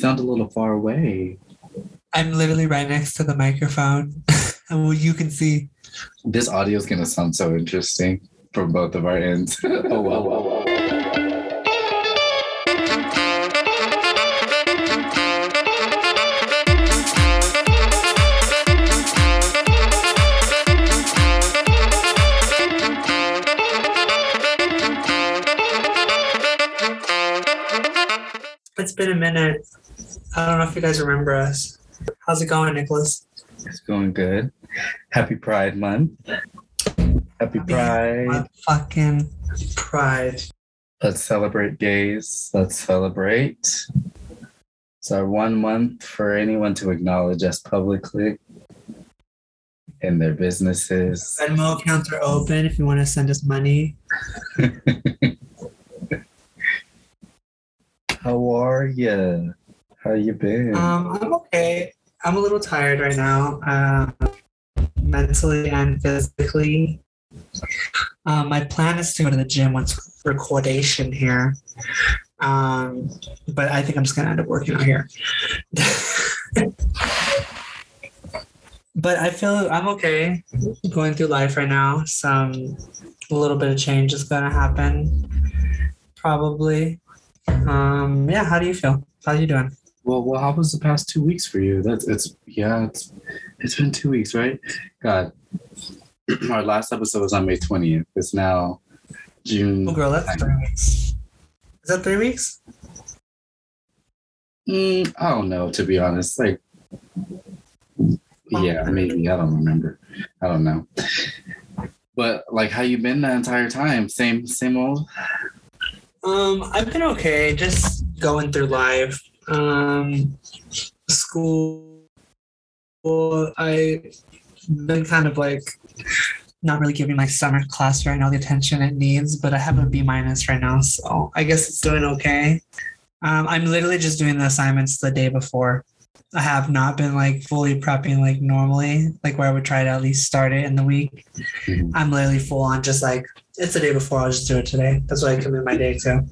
sound a little far away. I'm literally right next to the microphone. and well, you can see. This audio is gonna sound so interesting from both of our ends. oh well. well. It's been a minute. I don't know if you guys remember us. How's it going, Nicholas? It's going good. Happy Pride Month. Happy Pride. Fucking pride. Let's celebrate gays. Let's celebrate. It's our one month for anyone to acknowledge us publicly in their businesses. Venmo accounts are open if you want to send us money. How are you? How you been? Um, I'm okay. I'm a little tired right now, uh, mentally and physically. Um, my plan is to go to the gym once recordation here, um, but I think I'm just gonna end up working out here. but I feel I'm okay going through life right now. Some a little bit of change is gonna happen, probably. Um, yeah, how do you feel? How are you doing? Well, well, how was the past two weeks for you? That's it's yeah, it's it's been two weeks, right? God, our last episode was on May twentieth. It's now June. Oh, girl, that's three weeks. Is that three weeks? Mm, I don't know, to be honest. Like, yeah, maybe I don't remember. I don't know. But like, how you been the entire time? Same, same old. Um, I've been okay, just going through life. Um, school. Well, I've been kind of like not really giving my summer class right now the attention it needs, but I have a B minus right now, so I guess it's doing okay. Um, I'm literally just doing the assignments the day before. I have not been like fully prepping like normally, like where I would try to at least start it in the week. Mhm. I'm literally full on just like it's the day before, I'll just do it today. That's what I commit my day to.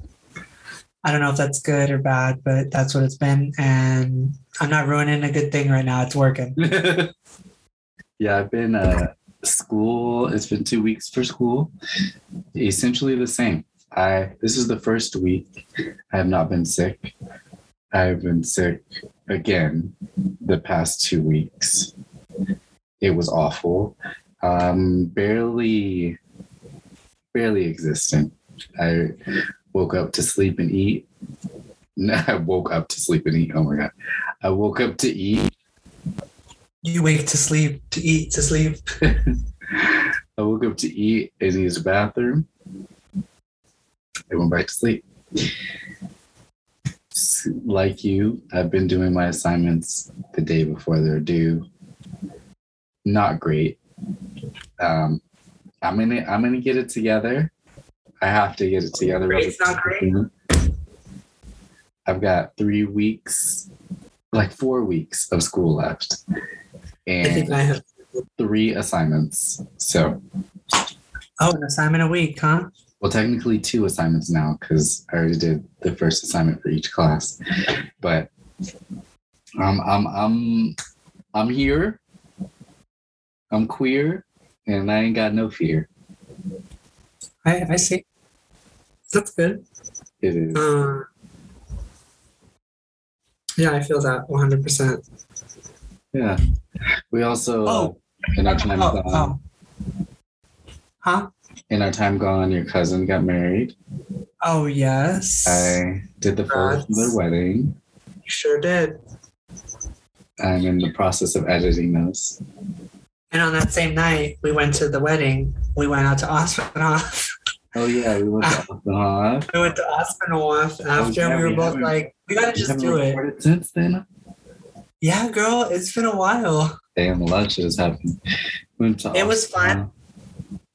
I don't know if that's good or bad, but that's what it's been. And I'm not ruining a good thing right now. It's working. yeah, I've been uh school. It's been two weeks for school. Essentially the same. I this is the first week I have not been sick. I've been sick again the past two weeks. It was awful. Um, barely, barely existent. I woke up to sleep and eat. No, I woke up to sleep and eat. Oh my god! I woke up to eat. You wake to sleep, to eat, to sleep. I woke up to eat and use the bathroom. I went back to sleep. Like you, I've been doing my assignments the day before they're due. Not great. Um, I'm gonna I'm gonna get it together. I have to get it together. Great's not great. I've got three weeks, like four weeks of school left, I think and I have. three assignments. So Oh, an assignment a week, huh? Well, technically two assignments now because I already did the first assignment for each class. But um, I'm I'm I'm here. I'm queer, and I ain't got no fear. I, I see. That's good. It is. Uh, yeah, I feel that 100%. Yeah. We also uh, Oh. in our time Oh, gone oh. Huh? in our time gone, your cousin got married. Oh, yes. I did the photos for their wedding. You sure did. I'm in the process of editing those. And on that same night, we went to the wedding. We went out to Aspenoff. Oh yeah, we went to Austin we went to Aspenoff after, oh, yeah, and we were we both like, we gotta just do it. since then. Yeah, girl, it's been a while. Damn, a lot of shit has happened. Went to It was fun.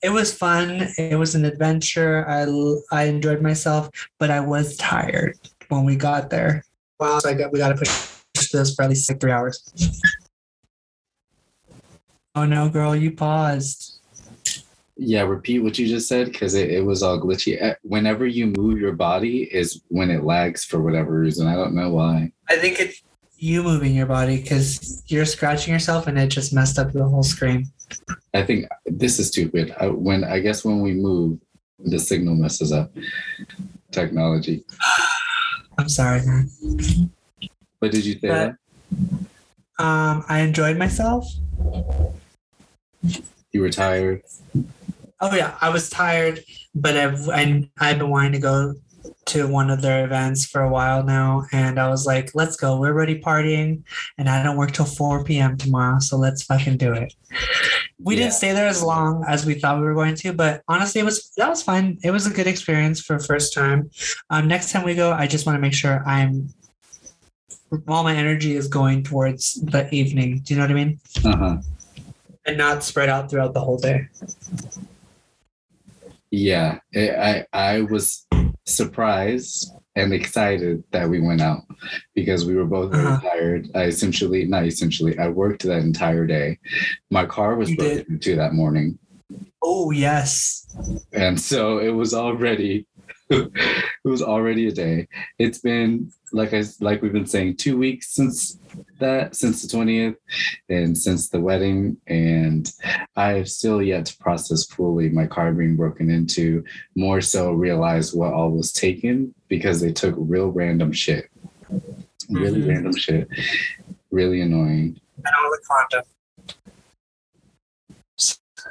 It was fun. It was an adventure. I I enjoyed myself, but I was tired when we got there. Wow, so I got we got to push this for at least like three hours. Oh no, girl, you paused. Yeah, repeat what you just said because it, it was all glitchy. Uh, Whenever you move your body is when it lags for whatever reason. I don't know why. I think it's you moving your body because you're scratching yourself and it just messed up the whole screen. I think this is stupid. I, when I guess when we move, the signal messes up. Technology. I'm sorry, man. What did you say? But-? Um, I enjoyed myself. You were tired. Oh yeah, I was tired, but I've I, I've been wanting to go to one of their events for a while now, and I was like, "Let's go! We're already partying, and I don't work till four p.m. tomorrow, so let's fucking do it." We Yeah. didn't stay there as long as we thought we were going to, but honestly, it was that was fun. It was a good experience for first time. Um, next time we go, I just want to make sure I'm all my energy is going towards the evening. Do you know what I mean? Uh-huh. And not spread out throughout the whole day. Yeah, it, I I was surprised and excited that we went out because we were both very Uh-huh. tired. I essentially, not essentially, I worked that entire day. My car was You broken did. into that morning, Oh yes. and so it was already it was already a day. It's been like I like we've been saying two weeks since that since the twentieth and since the wedding, and I have still yet to process fully my car being broken into. More so, realize what all was taken because they took real random shit, really Mhm. random shit, really annoying. And all the content.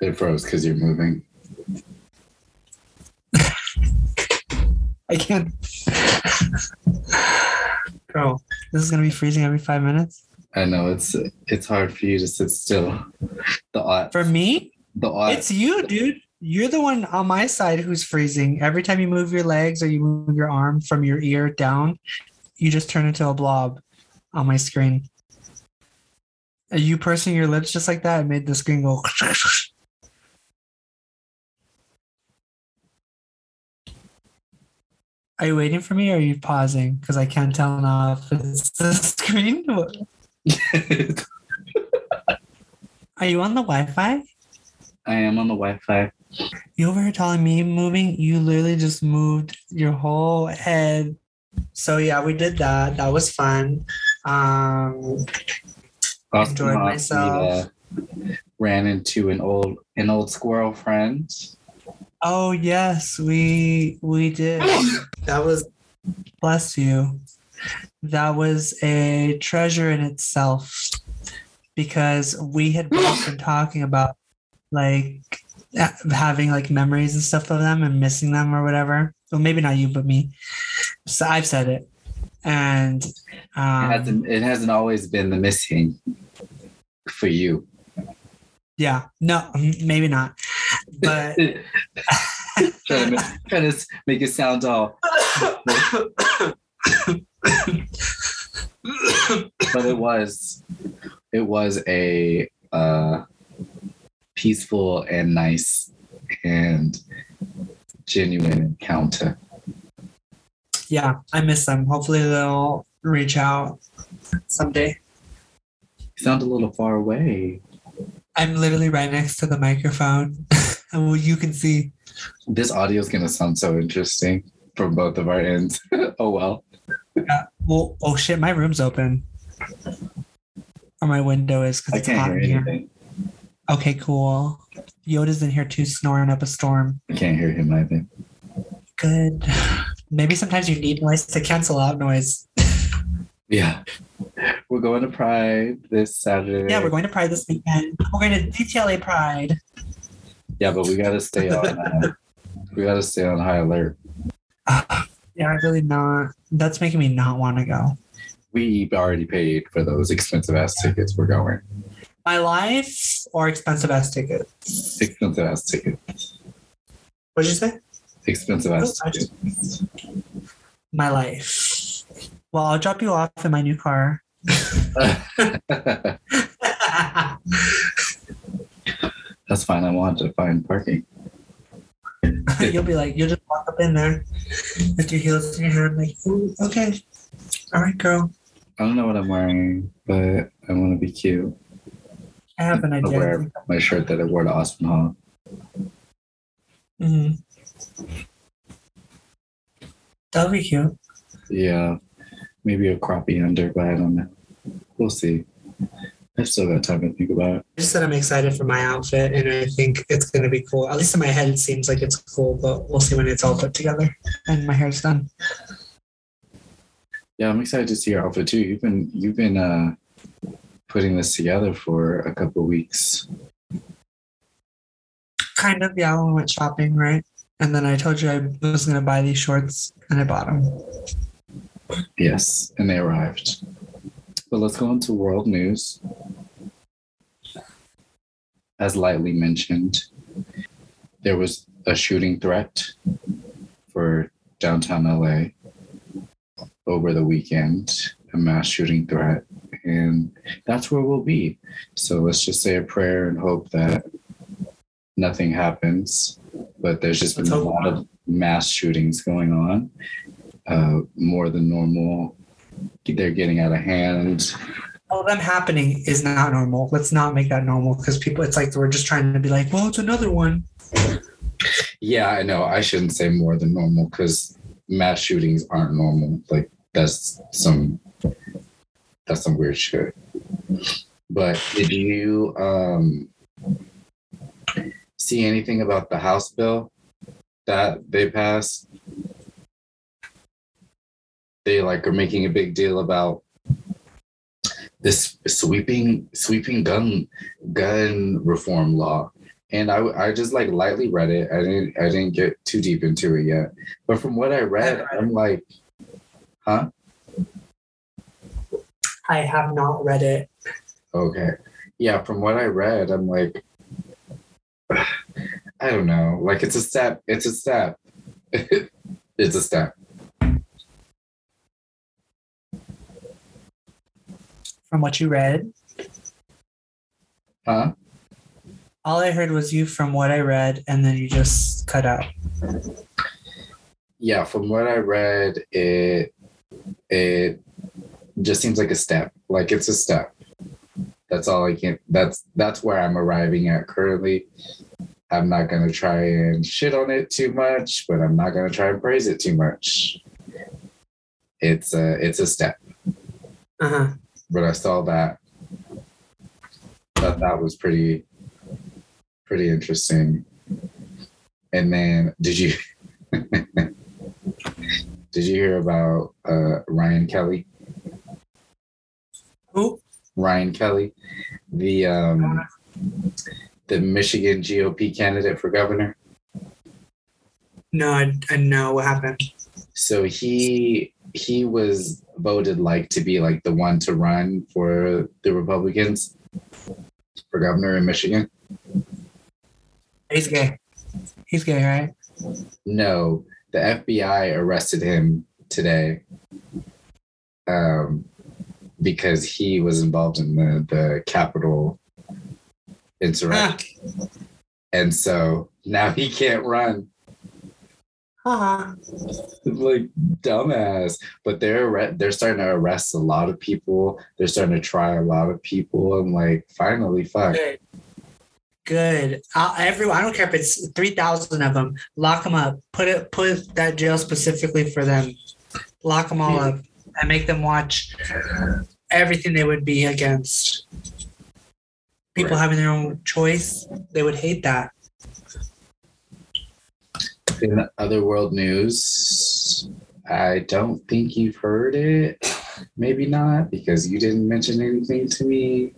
It froze because you're moving. I can't. Girl, this is gonna be freezing every five minutes. I know it's it's hard for you to sit still. The odd, For me, the odd. it's you, dude. You're the one on my side who's freezing. Every time you move your legs or you move your arm from your ear down, you just turn into a blob on my screen. Are you pursing your lips just like that? It made the screen go. Are you waiting for me or are you pausing? Because I can't tell now if it's the screen. Are you on the Wi Fi? I am on the Wi-Fi. You over here telling me moving? You literally just moved your whole head. So yeah, we did that. That was fun. Um, Enjoyed myself. uh, ran into an old an old squirrel friend. Oh yes, we we did. that was bless you. That was a treasure in itself because we had both been talking about like having like memories and stuff of them and missing them or whatever. Well, maybe not you, but me. So I've said it, and it um, hasn't it hasn't always been the missing for you. yeah, no, maybe not, but trying, to make, trying to make it sound all, but it was it was a uh, peaceful and nice and genuine encounter. yeah, I miss them. Hopefully they'll reach out someday. You sound a little far away. I'm literally right next to the microphone, and well, you can see. This audio is gonna sound so interesting from both of our ends. oh well. Well, oh shit, my room's open. Or my window is because it's can't hot hear in here. anything. Okay, cool. Yoda's in here too, snoring up a storm. I can't hear him either. Good. Maybe sometimes you need noise to cancel out noise. Yeah. We're going to Pride this Saturday. Yeah, we're going to Pride this weekend. We're going to DTLA Pride. Yeah, but we gotta stay on uh, we gotta stay on high alert. Yeah, I really not. That's making me not want to go. We already paid for those expensive ass tickets. We're going. My life or expensive ass tickets? Expensive ass tickets. What'd you say? Expensive ass Oh, tickets. My life. Well, I'll drop you off in my new car. That's fine. I want to find parking. you'll be like, you'll just walk up in there with your heels in your hand, like, okay, all right, girl. I don't know what I'm wearing, but I want to be cute. I have an I'll idea. wear my shirt that I wore to Austin Hall. Mm-hmm. That'll be cute. Yeah, maybe a crappie under, but I don't know. We'll see. I've still got time to think about it. I just that I'm excited for my outfit, and I think it's gonna be cool. At least in my head, it seems like it's cool, but we'll see when it's all put together and my hair's done. Yeah, I'm excited to see your outfit too. You've been you've been uh putting this together for a couple of weeks. Kind of, yeah. When we went shopping, right? And then I told you I was gonna buy these shorts, and I bought them. Yes, and they arrived. But let's go into world news. As lightly mentioned, there was a shooting threat for downtown LA over the weekend, a mass shooting threat. And that's where we'll be. So let's just say a prayer and hope that nothing happens. But there's just been a lot of mass shootings going on, uh, more than normal. They're getting out of hand. All them happening is not normal. Let's not make that normal because people, it's like we're just trying to be like, well, it's another one. Yeah, I know. I shouldn't say more than normal because mass shootings aren't normal. Like that's some that's some weird shit. But did you um see anything about the House bill that they passed? They like are making a big deal about this sweeping sweeping gun gun reform law and I, I just like lightly read it. I didn't I didn't get too deep into it yet. But from what I read, I'm like, huh? I have not read it. Okay. Yeah, from what I read, I'm like, I don't know. Like it's a step. It's a step. it's a step. From what you read, Huh? all I heard was you from what I read, and then you just cut out. Yeah, from what I read, it it just seems like a step. Like it's a step. That's all I can that's that's where I'm arriving at currently. I'm not gonna try and shit on it too much, but I'm not gonna try and praise it too much. It's a it's a step. Uh huh. But I saw that that that was pretty pretty interesting. And then did you did you hear about uh, Ryan Kelley? Who? Ryan Kelley, the um, the Michigan GOP candidate for governor. No, I, I know what happened. So he he was voted like to be like the one to run for the Republicans for governor in Michigan. He's gay. He's gay, right? No, the FBI arrested him today um, because he was involved in the, the Capitol insurrection. And so now he can't run. Uh-huh. Like dumbass. But they're they're starting to arrest a lot of people. They're starting to try a lot of people. I'm like, finally, fuck. Good. Good. I'll, everyone, I don't care if it's three thousand of them. Lock them up. Put it. Put that jail specifically for them. Lock them all Yeah. up and make them watch everything they would be against. People Right. having their own choice, they would hate that. In other world news, I don't think you've heard it. Maybe not because you didn't mention anything to me.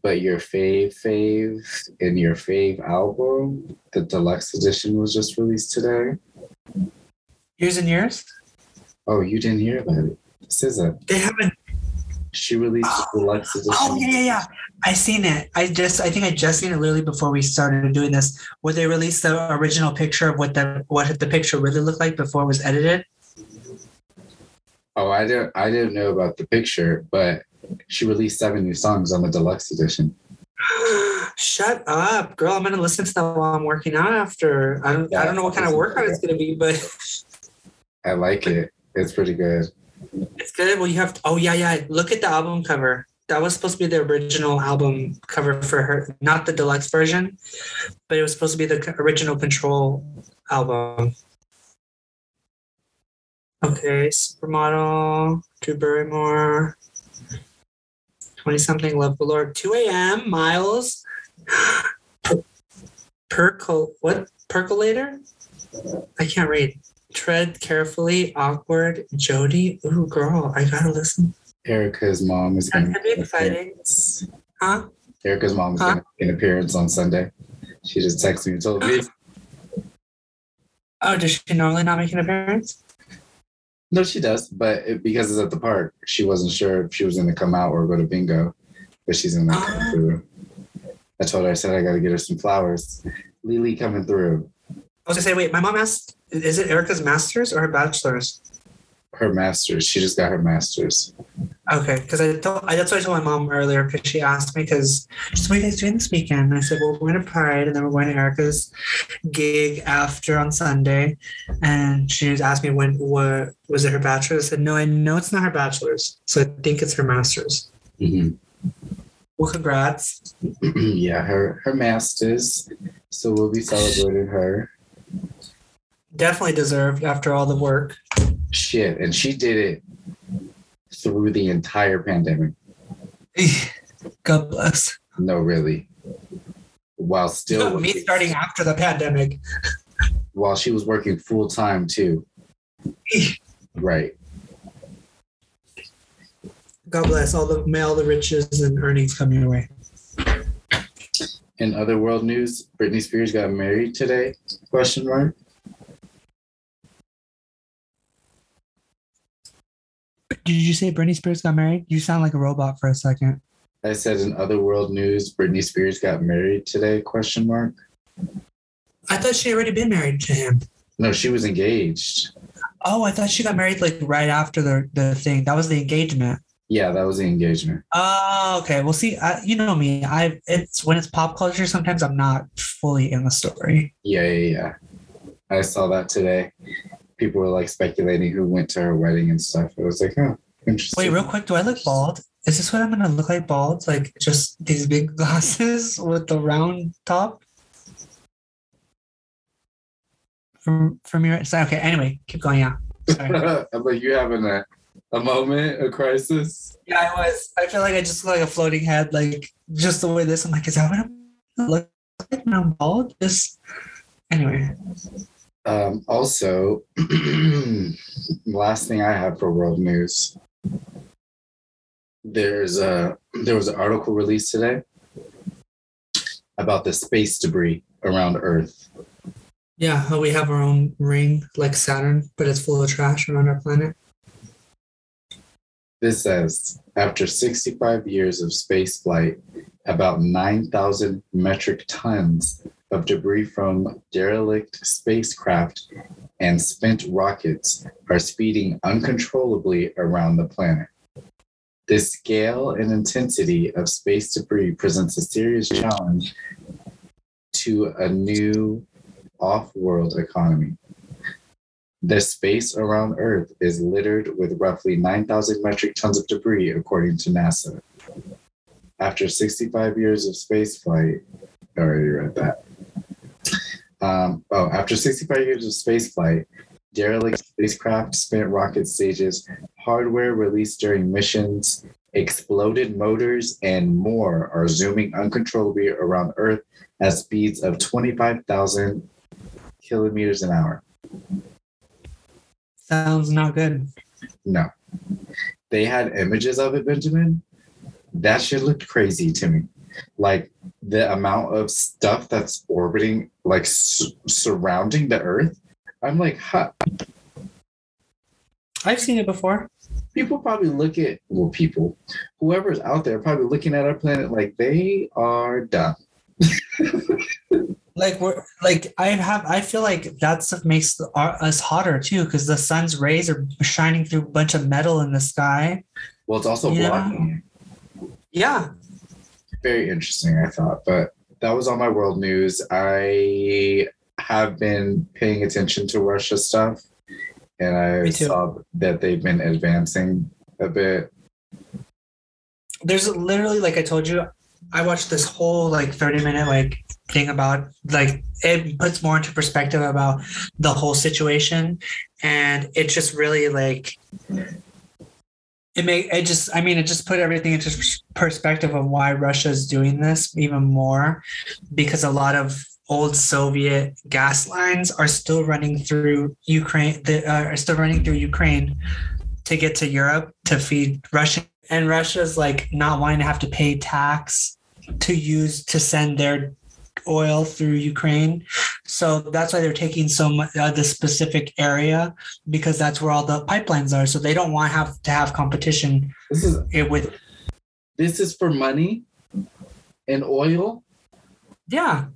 But your fave fave in your fave album, the deluxe edition was just released today. Years and years. Oh, you didn't hear about it. SZA. They haven't. She released the deluxe edition. Oh yeah, yeah, yeah. I seen it. I just, I think I just seen it literally before we started doing this, where they released the original picture of what the what the picture really looked like before it was edited. Oh, I didn't I didn't know about the picture, but she released seven new songs on the deluxe edition. Shut up, girl. I'm gonna listen to that while I'm working out after. I don't I don't know what kind of workout it's gonna be, but I like it. It's pretty good. It's good. Well you have to, oh yeah, yeah. Look at the album cover. that was supposed to be the original album cover for her, not the deluxe version, but it was supposed to be the original Control album. Okay, supermodel, Drew Barrymore, 20 something Love Galore, 2 a.m. Miles, Percol, what? Percolator? I can't read. Tread carefully, awkward, Jodie. Ooh, girl, I gotta listen. Erica's mom is going could be exciting. Huh? Erica's mom is Huh? going to make an appearance on Sunday. She just texted me and told me. Oh, does she normally not make an appearance? No, she does, but it, because it's at the park, she wasn't sure if she was going to come out or go to bingo, but she's going to come Ah. through. I told her, I said, I got to get her some flowers. Lily coming through. I was gonna say, wait, my mom asked, is it Erica's master's or her bachelor's? Her master's. She just got her master's. Okay, because I told I, that's what I told my mom earlier because she asked me because she's what are you guys doing this weekend? And I said, well, we're going to Pride and then we're going to Erica's gig after on Sunday. And she just asked me when what was it her bachelor's? I said, no, I know it's not her bachelor's, so I think it's her master's. hmm Well, congrats. yeah, her her master's. So we'll be celebrating her. Definitely deserved after all the work. Shit, and she did it through the entire pandemic. God bless. No, really. While still me starting after the pandemic. while she was working full time too. Right. God bless all the may all the riches and earnings come your way. In other world news, Britney Spears got married today? Question mark. Did you say Britney Spears got married? You sound like a robot for a second. I said in other world news, Britney Spears got married today? Question mark. I thought she already been married to him. No, she was engaged. Oh, I thought she got married like right after the the thing. That was the engagement. Yeah, that was the engagement. Oh, okay. Well, see, I, you know me. I it's when it's pop culture. Sometimes I'm not fully in the story. Yeah, yeah, yeah. I saw that today. People were like speculating who went to her wedding and stuff. It was like, oh, interesting. Wait, real quick. Do I look bald? Is this what I'm gonna look like bald? Like just these big glasses with the round top? From from your side. Okay. Anyway, keep going. Yeah. Sorry. I'm like, you having a, a moment, a crisis? Yeah, I was. I feel like I just look like a floating head, like just the way this. I'm like, is that what I'm look like when I'm bald? Just anyway. Um, also, last thing I have for world news. There's a there was an article released today about the space debris around Earth. Yeah, we have our own ring like Saturn, but it's full of trash around our planet. This says after 65 years of space flight, about 9,000 metric tons of debris from derelict spacecraft and spent rockets are speeding uncontrollably around the planet. The scale and intensity of space debris presents a serious challenge to a new off world economy. The space around Earth is littered with roughly 9,000 metric tons of debris, according to NASA. After 65 years of spaceflight, I already read that. Um, oh, after 65 years of spaceflight, derelict spacecraft, spent rocket stages, hardware released during missions, exploded motors, and more are zooming uncontrollably around Earth at speeds of 25,000 kilometers an hour. Sounds not good. No. They had images of it, Benjamin. That shit looked crazy to me. Like the amount of stuff that's orbiting, like s- surrounding the Earth. I'm like, huh. I've seen it before. People probably look at, well, people, whoever's out there, probably looking at our planet like they are dumb. Like we're like I have I feel like that stuff makes the, our, us hotter too because the sun's rays are shining through a bunch of metal in the sky. Well, it's also Yeah. blocking. Yeah, Very interesting, I thought. But that was on my world news. I have been paying attention to Russia stuff, and I saw that they've been advancing a bit. there's literally like I told you, I watched this whole like 30 minute like thing about like it puts more into perspective about the whole situation and it just really like it make it just i mean it just put everything into perspective of why russia is doing this even more because a lot of old soviet gas lines are still running through ukraine the, uh, are still running through ukraine to get to europe to feed russia. And russia's like not wanting to have to pay tax to use to send their oil through Ukraine. So that's why they're taking so much uh, the specific area because that's where all the pipelines are. So they don't want to have to have competition. This is it with. This is for money and oil. Yeah.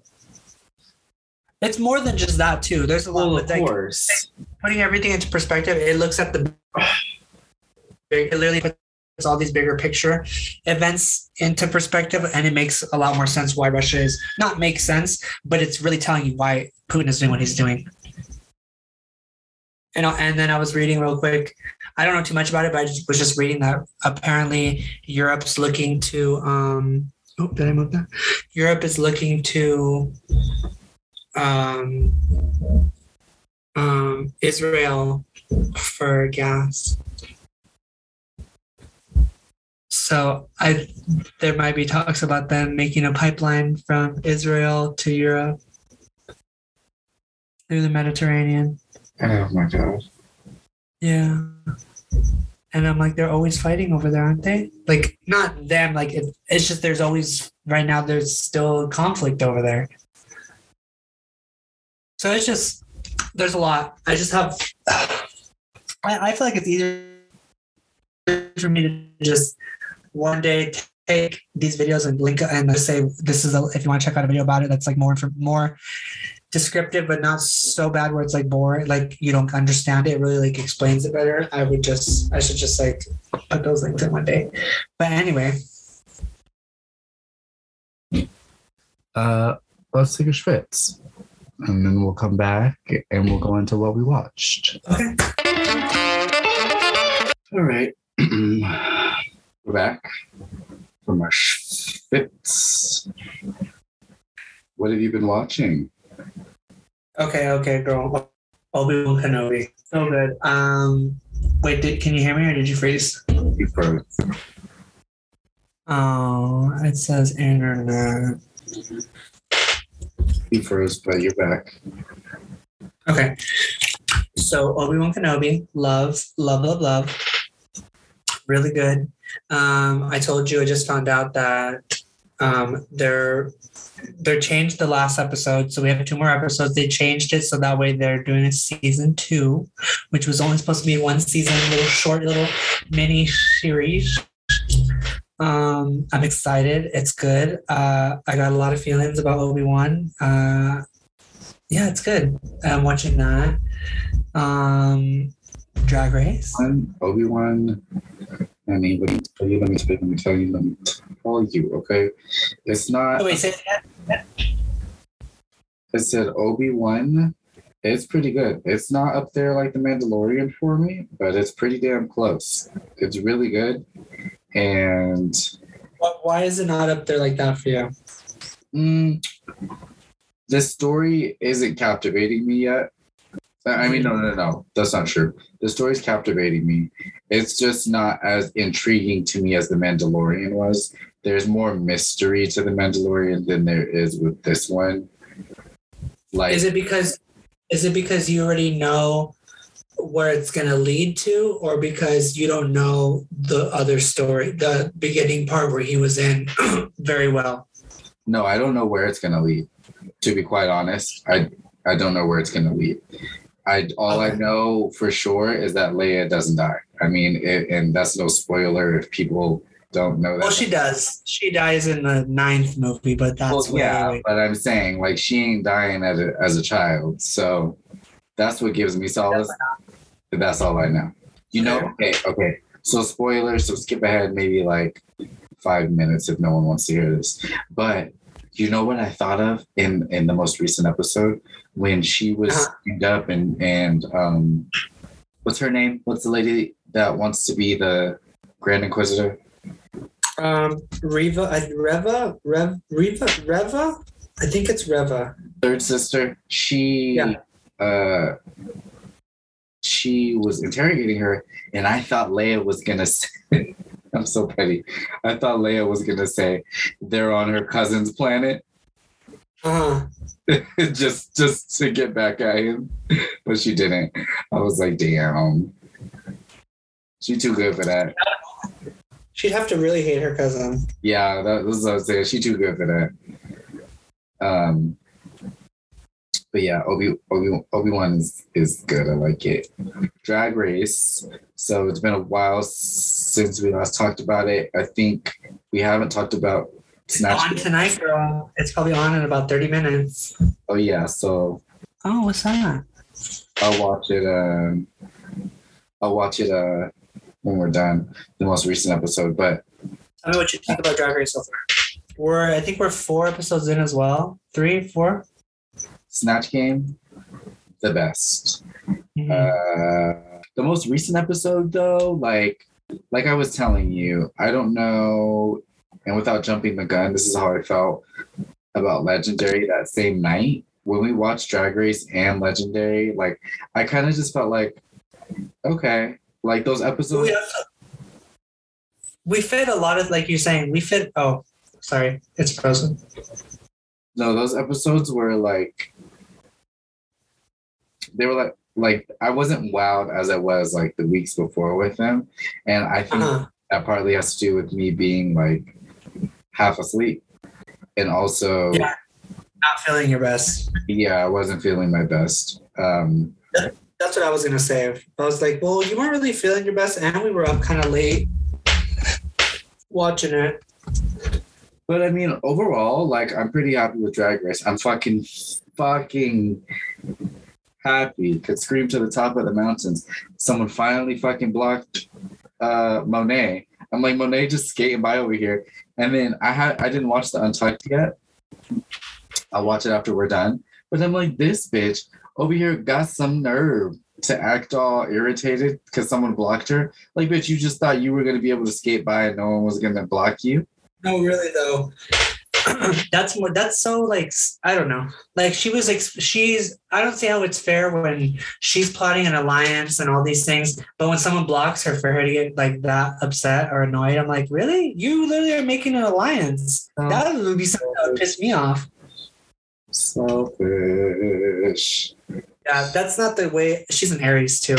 It's more than just that too. There's a lot well, of like, course. Putting everything into perspective, it looks at the. It literally puts all these bigger picture events into perspective and it makes a lot more sense why russia is not make sense but it's really telling you why putin is doing what he's doing. And, and then i was reading real quick. I don't know too much about it but i just, was just reading that apparently europe's looking to um oh did i move that? Europe is looking to um um israel for gas so I there might be talks about them making a pipeline from Israel to Europe through the Mediterranean. Oh my god. Yeah. And I'm like, they're always fighting over there, aren't they? Like, not them. Like, it, it's just there's always right now. There's still conflict over there. So it's just there's a lot. I just have. I, I feel like it's easier for me to just one day take these videos and link and say this is a, if you want to check out a video about it that's like more for more descriptive but not so bad where it's like boring like you don't understand it, it really like explains it better. I would just i should just like put those links in one day. But anyway. Uh let's take a schwitz and then we'll come back and we'll go into what we watched. Okay. All right. We're back from our schwitz. What have you been watching? Okay, okay, girl. Obi Wan Kenobi. So good. Um, wait, did, can you hear me or did you freeze? You froze. Oh, it says internet. You froze, but you're back. Okay. So Obi Wan Kenobi, love, love, love, love. Really good. Um, I told you I just found out that um, they're they're changed the last episode, so we have two more episodes. They changed it so that way they're doing a season two, which was only supposed to be one season, little short little mini series. Um, I'm excited. It's good. Uh, I got a lot of feelings about Obi Wan. Uh, yeah, it's good. I'm watching that. Um, Drag Race. Obi Wan I mean, let me tell you, let me tell you, let me tell you, let me tell you, okay? It's not. Oh, wait, say that. I said Obi Wan. It's pretty good. It's not up there like The Mandalorian for me, but it's pretty damn close. It's really good. And. Why is it not up there like that for you? Mm, the story isn't captivating me yet. I mean, no, no, no, that's not true. The story's captivating me. It's just not as intriguing to me as The Mandalorian was. There's more mystery to The Mandalorian than there is with this one. Like, is it because is it because you already know where it's going to lead to, or because you don't know the other story, the beginning part where he was in very well? No, I don't know where it's going to lead. To be quite honest, I I don't know where it's going to lead. I all okay. I know for sure is that Leia doesn't die. I mean, it, and that's no spoiler if people don't know that. Well, she does. She dies in the ninth movie, but that's well, yeah. But I'm saying like she ain't dying as a, as a child, so that's what gives me solace. That's all I know. You know? Okay, okay. So spoilers. So skip ahead maybe like five minutes if no one wants to hear this. But you know what I thought of in in the most recent episode when she was uh-huh. up and and um, what's her name? What's the lady that wants to be the Grand Inquisitor? Um, Reva, uh, Reva, Rev, Reva, Reva. I think it's Reva. Third sister. She. Yeah. Uh, she was interrogating her, and I thought Leia was gonna say. I'm so petty. I thought Leia was gonna say they're on her cousin's planet, Uh huh. just just to get back at him, but she didn't. I was like, damn, she too good for that. She'd have to really hate her cousin. Yeah, that was what I was saying. She too good for that. Um, but yeah, Obi Obi Obi Wan is is good. I like it. Drag Race. So it's been a while since we last talked about it. I think we haven't talked about Snatch. On tonight, girl. It's probably on in about thirty minutes. Oh yeah, so Oh, what's that? I'll watch it. Um, I'll watch it uh, when we're done. The most recent episode, but Tell me what you think about Drag Race so far. We're, I think we're four episodes in as well. Three, four. Snatch Game, the best. Mhm. Uh, the most recent episode, though, like like I was telling you, I don't know. And without jumping the gun, this is how I felt about Legendary that same night when we watched Drag Race and Legendary. Like, I kind of just felt like, okay, like those episodes. we, we fit a lot of like you're saying. We fit. Oh, sorry, it's frozen. No, those episodes were like they were like like I wasn't wowed as I was like the weeks before with them, and I think Uh-huh. that partly has to do with me being like half asleep, and also Yeah. Not feeling your best. yeah, I wasn't feeling my best. Um, That's what I was gonna say. I was like, well, you weren't really feeling your best, and we were up kind of late watching it. But I mean, overall, like I'm pretty happy with Drag Race. I'm fucking fucking happy. Could scream to the top of the mountains. Someone finally fucking blocked uh Monet. I'm like Monet just skating by over here. And then I had I didn't watch the Untucked yet. I'll watch it after we're done. But I'm like, this bitch over here got some nerve to act all irritated because someone blocked her. Like, bitch, you just thought you were gonna be able to skate by and no one was gonna block you. No, really though. that's more. That's so like i don't know. Like she was like she's. I don't see how it's fair when she's plotting an alliance and all these things, but when someone blocks her for her to get like that upset or annoyed, I'm like, really? You literally are making an alliance. Oh. That would be something that would piss me off. Selfish. Yeah, that's not the way. She's an Aries too,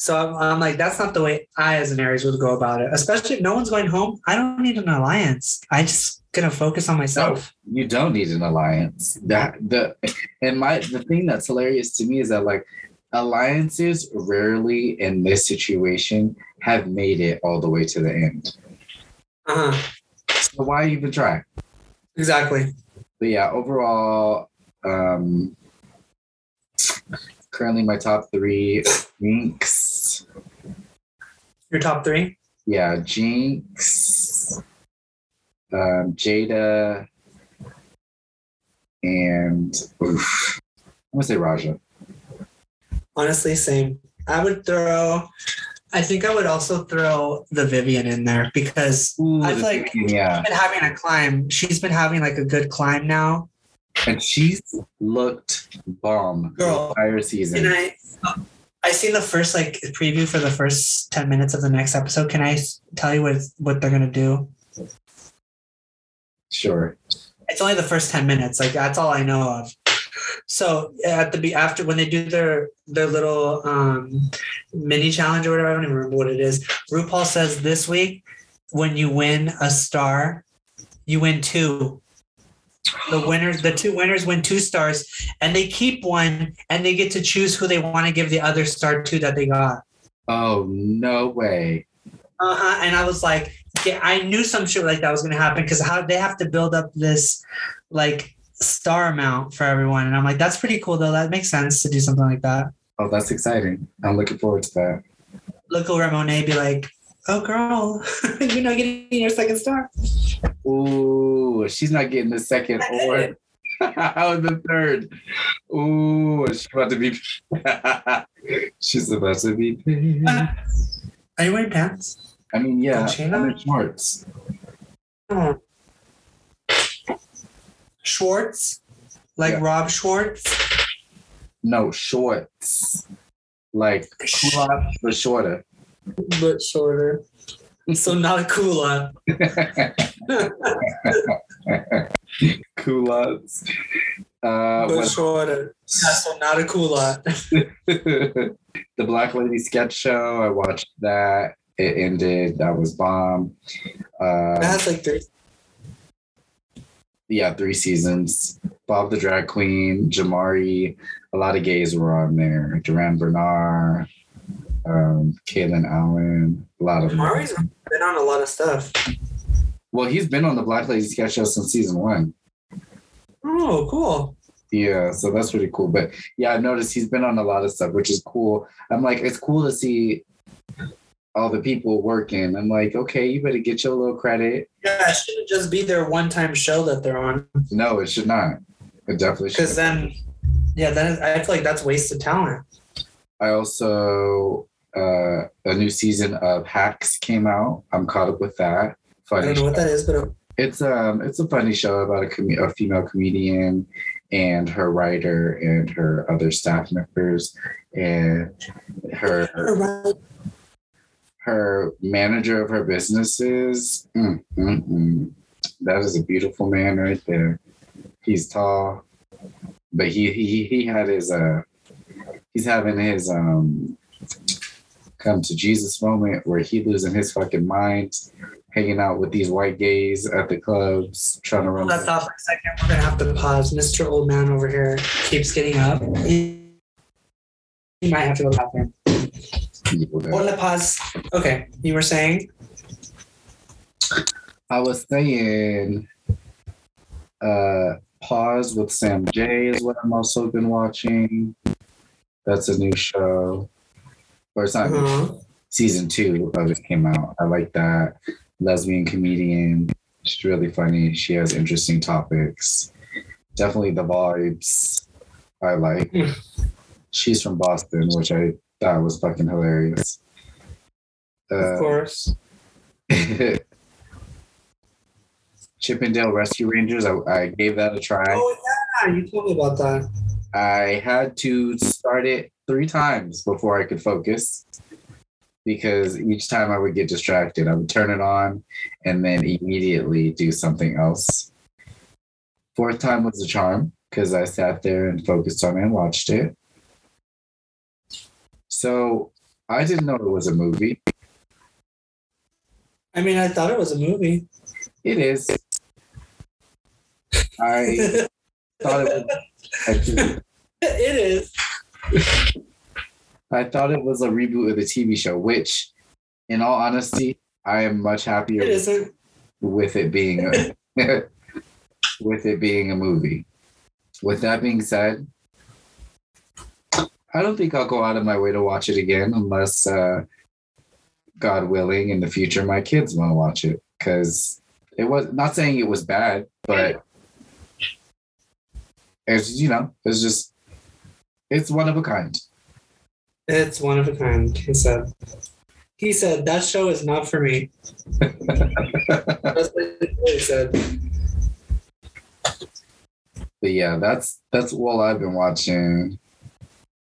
so I'm, I'm like, that's not the way I, as an Aries, would go about it. Especially if no one's going home. I don't need an alliance. I just gonna focus on myself. You don't need an alliance. That the and my the thing that's hilarious to me is that like alliances rarely in this situation have made it all the way to the end. Uh huh. So why even try? Exactly. But yeah, overall, um currently my top three Jinkx. Your top three. Yeah, Jinkx, um, Jaida, and oof, I'm gonna say Raja. Honestly, same. I would throw. I think I would also throw the Vivienne in there because Ooh, I feel like- yeah, she's been having a climb. She's been having like a good climb now. and she's looked bomb Girl. the entire season. And I, I seen the first like preview for the first ten minutes of the next episode. Can I tell you what what they're gonna do? Sure. It's only the first ten minutes. Like that's all I know of. So at the be after when they do their their little um, mini challenge or whatever, I don't even remember what it is. RuPaul says this week when you win a star, you win two. The winners, the two winners win two stars, and they keep one, and they get to choose who they want to give the other star to that they got. Oh no way. Uh huh. And I was like, yeah, I knew some shit like that was gonna happen because how they have to build up this like star amount for everyone, and I'm like, that's pretty cool though. That makes sense to do something like that. Oh, that's exciting. I'm looking forward to that. Look over at Monet, be like, oh girl, you're not getting your second star. Ooh, she's not getting the second or the third. Ooh, she's about to be. she's about to be. paid. Are you wearing pants? I mean, yeah? I'm in shorts. uh, Schwartz, like Yeah. Rob Schwartz. No, shorts. Like kulak, but shorter. But shorter. So not a Kula. Culottes. Uh, but shorter. So not a Kula. the Black Lady sketch show. I watched that. It ended. That was bomb. Uh, That has like three. yeah, three seasons. Bob the Drag Queen, Jamari. A lot of gays were on there. Duran Bernard, um, Kaylin Allen. A lot of Mari's been on a lot of stuff. Well, he's been on the Black Lady sketch show since season one. Oh, cool. Yeah, so that's pretty cool. But yeah, I've noticed he's been on a lot of stuff, which is cool. I'm like, it's cool to see all the people working. I'm like, okay, you better get your little credit. Yeah, it shouldn't just be their one-time show that they're on. No, it should not. It definitely should. Because then, yeah, then I feel like that's wasted talent. I also uh a new season of Hacks came out. I'm caught up with that. I don't know what that is, but It's um it's a funny show about a, com- a female comedian and her writer and her other staff members and her Alright. her manager of her businesses. Mm, mm, mm. That is a beautiful man right there. He's tall, but he he he had his uh he's having his um come to Jesus moment where he losing his fucking mind, hanging out with these white gays at the clubs, trying to run. That thought for a second. We're gonna have to pause. Mr. Old Man over here keeps getting up. He, he might have to go to the bathroom. Hold the pause. Okay, you were saying? I was saying, uh, Pause with Sam Jay is what I'm also been watching. That's a new show. Or it's not Uh-huh. season two of it came out. I like that. Lesbian comedian. She's really funny. She has interesting topics. Definitely the vibes I like. Hmm. She's from Boston, which I thought was fucking hilarious. Of Uh, course. Chip 'n Dale Rescue Rangers. I, I gave that a try. Oh yeah, you told me about that. I had to start it three times before I could focus because each time I would get distracted. I would turn it on and then immediately do something else. Fourth time was a charm because I sat there and focused on it and watched it. So I didn't know it was a movie. I mean, I thought it was a movie. It is. I thought it was. it is. I thought it was a reboot of the TV show, which, in all honesty, I am much happier It isn't. with it being a, with it being a movie. With that being said, I don't think I'll go out of my way to watch it again unless, uh, God willing, in the future my kids want to watch it because it was not saying it was bad, but it's you know it's just it's one of a kind. It's one of a kind. He said. He said that show is not for me. That's what he said. But yeah, that's that's all I've been watching.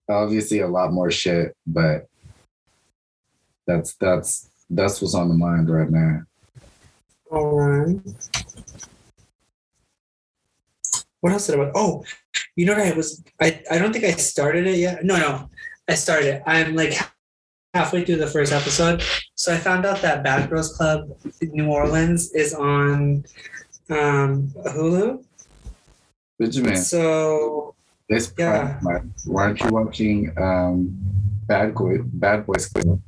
Obviously, a lot more shit, but that's that's that's what's on the mind right now. All right. What else did I watch? Oh, you know what I was I, I don't think I started it yet. No, no. I started it. I'm like halfway through the first episode. So I found out that Bad Girls Club New Orleans is on um Hulu. Benjamin, So this Yeah. why aren't you watching um, Bad Boy Bad Boys Club?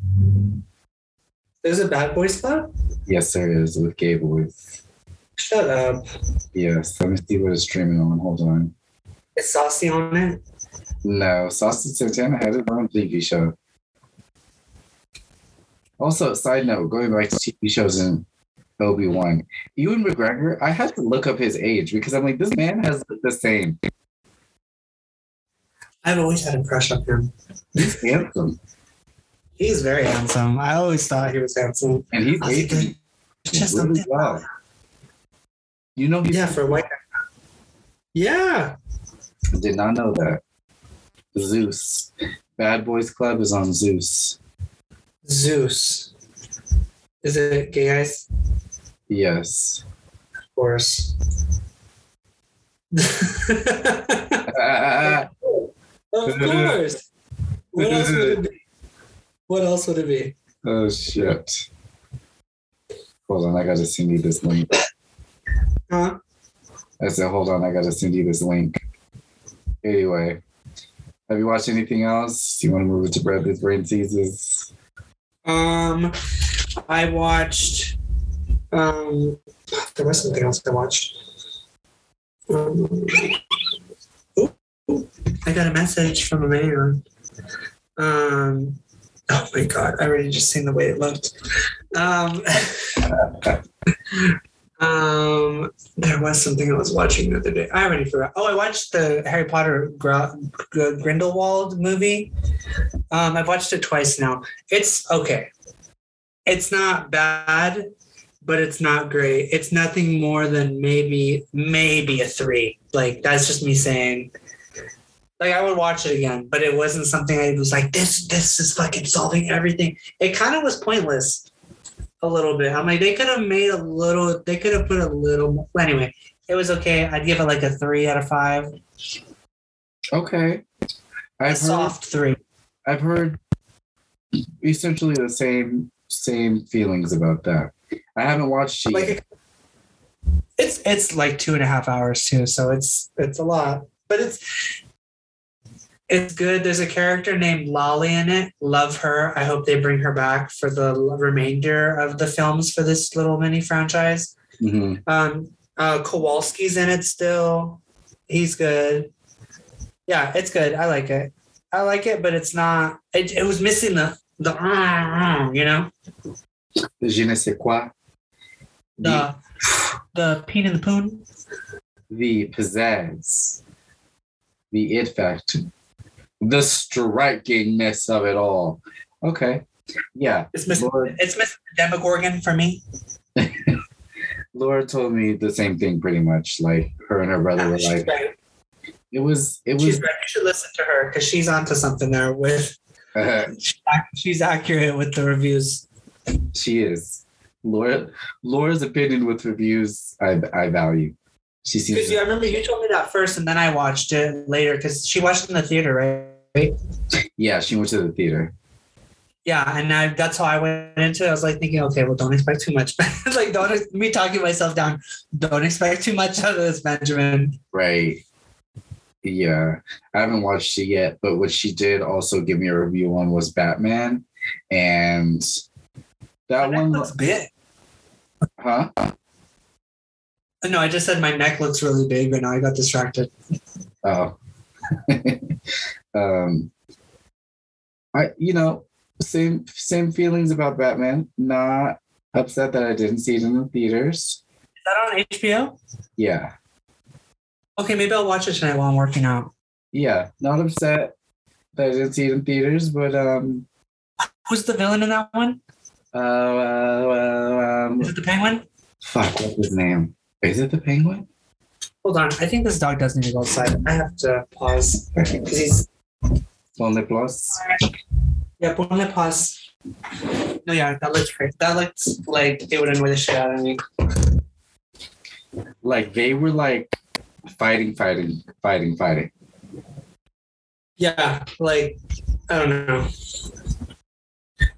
there's a Bad Boys Club? Yes, there is with Gay Boys. Shut up. Yes, let me see what it's streaming on. Hold on. Is Saucy on it? No, Saucy Santana had his own TV show. Also, side note, going back to TV shows and Obi Wan, Ewan McGregor, I had to look up his age because I'm like, this man has the same. I've always had a crush on him. He's handsome, He's very handsome. I always thought he was handsome. and he's aging Just really well. You know he's Yeah, for white. Yeah. Did not know that. Zeus. Bad Boys Club is on Zeus. Zeus. Is it gay guys? Yes. Of course. Of course. What else would it be? What else would it be? oh shit. Hold on, I gotta send you this link. Huh? I said, hold on, I gotta send you this link. Anyway, have you watched anything else? Do you want to move it to Bradley's Brain Teases? Um, I watched. Um, there was something else I watched. Um, I got a message from a man. Um, oh my god! I already just seen the way it looked. Um, um, there was something I was watching the other day. I already forgot. Oh, I watched the Harry Potter Gr- Gr- Grindelwald movie. Um, I've watched it twice now. It's okay. It's not bad, but it's not great. It's nothing more than maybe maybe a three. Like that's just me saying. Like I would watch it again, but it wasn't something I was like, this this is fucking solving everything. It kind of was pointless a little bit. I'm like, they could have made a little, they could have put a little more. Anyway, it was okay. I'd give it like a three out of five. Okay. A I've heard, soft three. I've heard essentially the same same feelings about that. I haven't watched it like it's it's like two and a half hours too so it's it's a lot but it's it's good. There's a character named Lally in it. Love her. I hope they bring her back for the remainder of the films for this little mini franchise. Mhm. um uh kowalski's in it still. He's good. Yeah it's good. I like it. I like it but it's not it, it was missing the the you know? The je ne sais quoi. The, the peen in the poon. The pizzazz. The it factor. The strikingness of it all. Okay. Yeah. It's Miss Lord, It's the Demogorgon for me. Laura told me the same thing pretty much. Like her and her brother oh, were like, right. it was, it She's was, right. You should listen to her because she's onto something there. With she's accurate with the reviews. she is. Laura, Laura's opinion with reviews, I, I value. She seems. Because I remember you told me that first, and then I watched it later because she watched it in the theater, right? Yeah, she went to the theater. Yeah, and I, that's how I went into it. I was like thinking, okay, well, don't expect too much. like, don't me talking myself down. Don't expect too much out of this, Benjamin. Right. Yeah, I haven't watched it yet, but what she did also give me a review on was Batman, and that My one, looks big. huh? Uh, no, I just said my neck looks really big, but now I got distracted. Oh, um, I you know same same feelings about Batman. Not upset that I didn't see it in the theaters. Is that on HBO? Yeah, Okay, maybe I'll watch it tonight while I'm working out. yeah, not upset that I didn't see it in theaters, but um, Who's the villain in that one? uh, uh, um, Is it the penguin? fuck, what's his name? Is it the Penguin? Hold on. I think this dog does need to go outside. I have to pause because he's Only Plus. yeah. Ponle plus. No, yeah, that looks great. That looks like it would annoy the shit out of me. Like they were like fighting, fighting, fighting, fighting. Yeah, like I don't know.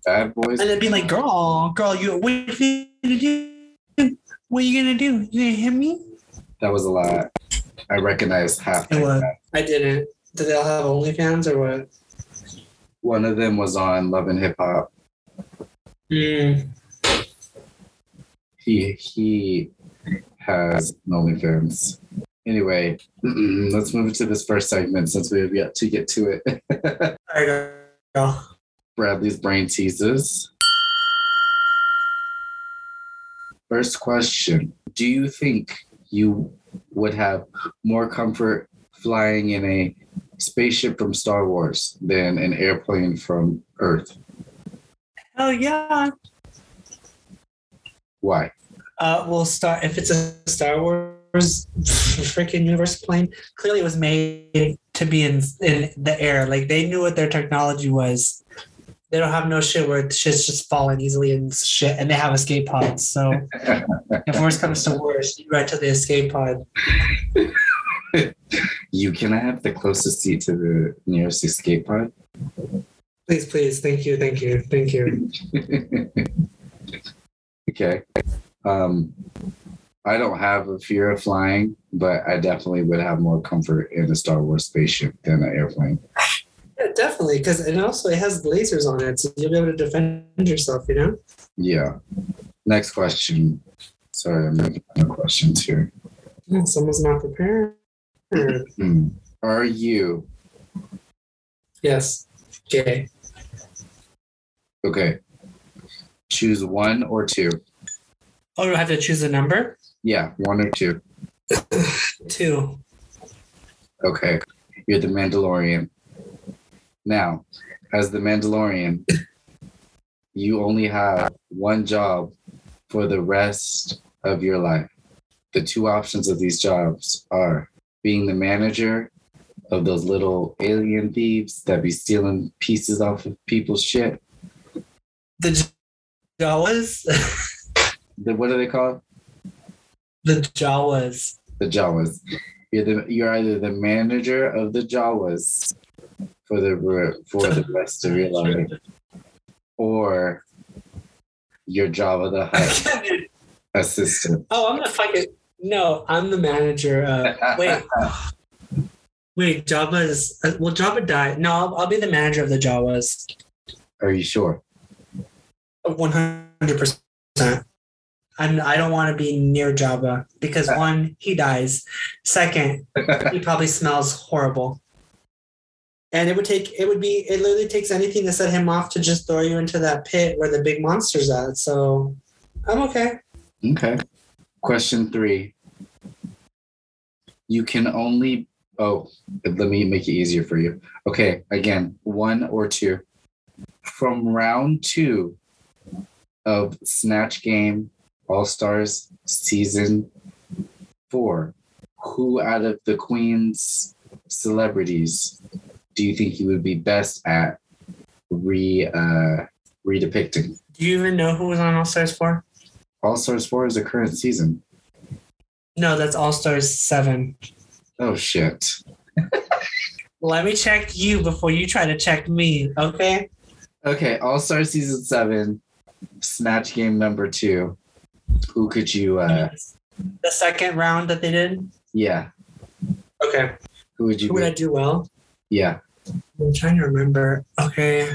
Bad boys. And it'd be like, girl, girl, you what you gonna do? What are you gonna do? You gonna hit me? That was a lot. I recognized half. It was. I didn't. Did they all have OnlyFans or what? One of them was on Love and Hip Hop. Mm. He he has an OnlyFans. Anyway, let's move to this first segment since we have yet to get to it. Sorry, girl. Bradley's brain teases. First question Do you think you would have more comfort flying in a spaceship from Star Wars than an airplane from Earth? Hell yeah. Why? Uh, we'll start if it's a Star Wars freaking universe plane. Clearly, it was made to be in in the air. Like they knew what their technology was. They don't have no shit where shit's just falling easily and shit, and they have escape pods. So if worst comes to worst, you right to the escape pod. You can I have the closest seat to the nearest escape pod? Please, please, thank you, thank you, thank you. okay. Um, I don't have a fear of flying, but I definitely would have more comfort in a Star Wars spaceship than an airplane. Yeah, definitely, because and also it has lasers on it, so you'll be able to defend yourself. You know. Yeah. Next question. Sorry, I'm making no questions here. Oh, someone's not prepared. Hmm. Are you Yes. Okay. okay? Choose one or two. Oh, do I have to choose a number? Yeah, one or two. Two. Okay. You're the Mandalorian. Now, as the Mandalorian, you only have one job for the rest of your life. The two options of these jobs are being the manager of those little alien thieves that be stealing pieces off of people's shit. The Jawas. The, what are they called? the Jawas. The Jawas. You're the you're either the manager of the Jawas for the for the rest of your life, or your Jabba the Hutt assistant. Oh, I'm gonna fucking no. I'm the manager. Uh, wait, wait. Jabba's. Uh, will Jabba die? No, I'll, I'll be the manager of the Jawas. Are you sure? One hundred percent. And I don't want to be near Jabba because one, he dies. Second, he probably smells horrible. And it would take it would be it literally takes anything to set him off to just throw you into that pit where the big monster's at. So I'm okay. Okay. Question three. You can only oh, let me make it easier for you. Okay, again, one or two. From round two of Snatch Game All Stars season four, who out of the Queen's celebrities do you think you would be best at re uh redepicting? Do you even know who was on All Stars 4? All Stars 4 is the current season. No, that's All Stars 7. Oh shit. Let me check you before you try to check me, okay? Okay, All Star season seven, Snatch Game number two. Who could you uh the second round that they did? yeah, Okay. who would you Who would I do well? Yeah. I'm trying to remember. Okay.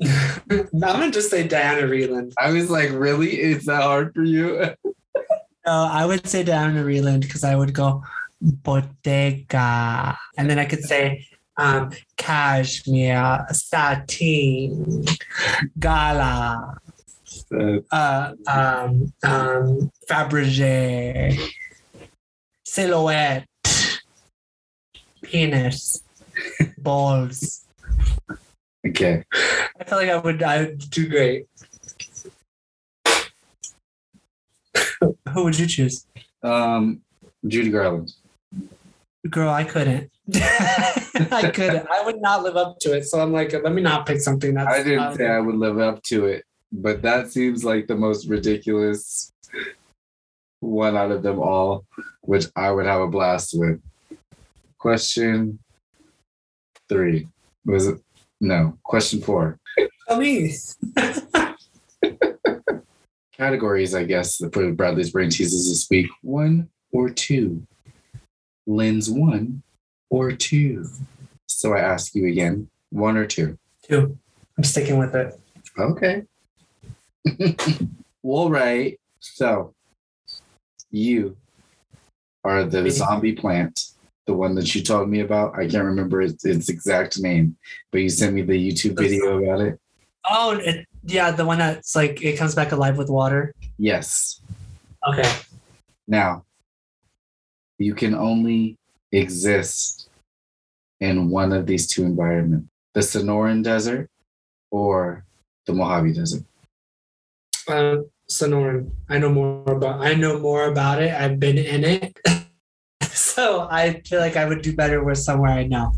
I'm gonna just say Diana Vreeland. I was like, really? Is that hard for you? No, I would say Diana Vreeland because I would go Bottega, and then I could say um, cashmere, satin, gala, Uh, uh, um, um, Fabergé, silhouette, penis, balls. Okay. I feel like I would I would do great. Who would you choose? Um Judy Garland. Girl, I couldn't. I couldn't. I would not live up to it. So I'm like, let me not pick something that's. I didn't say I would live up to it, but that seems like the most ridiculous one out of them all, which I would have a blast with. Question three. Was it no, question four. Me. categories, I guess, for Bradley's brain teases this week. One or two. Lens one or two. So I ask you again, one or two. Two. I'm sticking with it. Okay. All right. So you are the zombie plant, the one that you told me about. I can't remember its, its exact name, but you sent me the YouTube video about it. Oh, it, yeah, the one that's like it comes back alive with water. Yes. Okay. Now, you can only exist in one of these two environments the Sonoran Desert or the Mojave Desert. Um, Sonoran. I know more about. I know more about it. I've been in it, so I feel like I would do better with somewhere I know.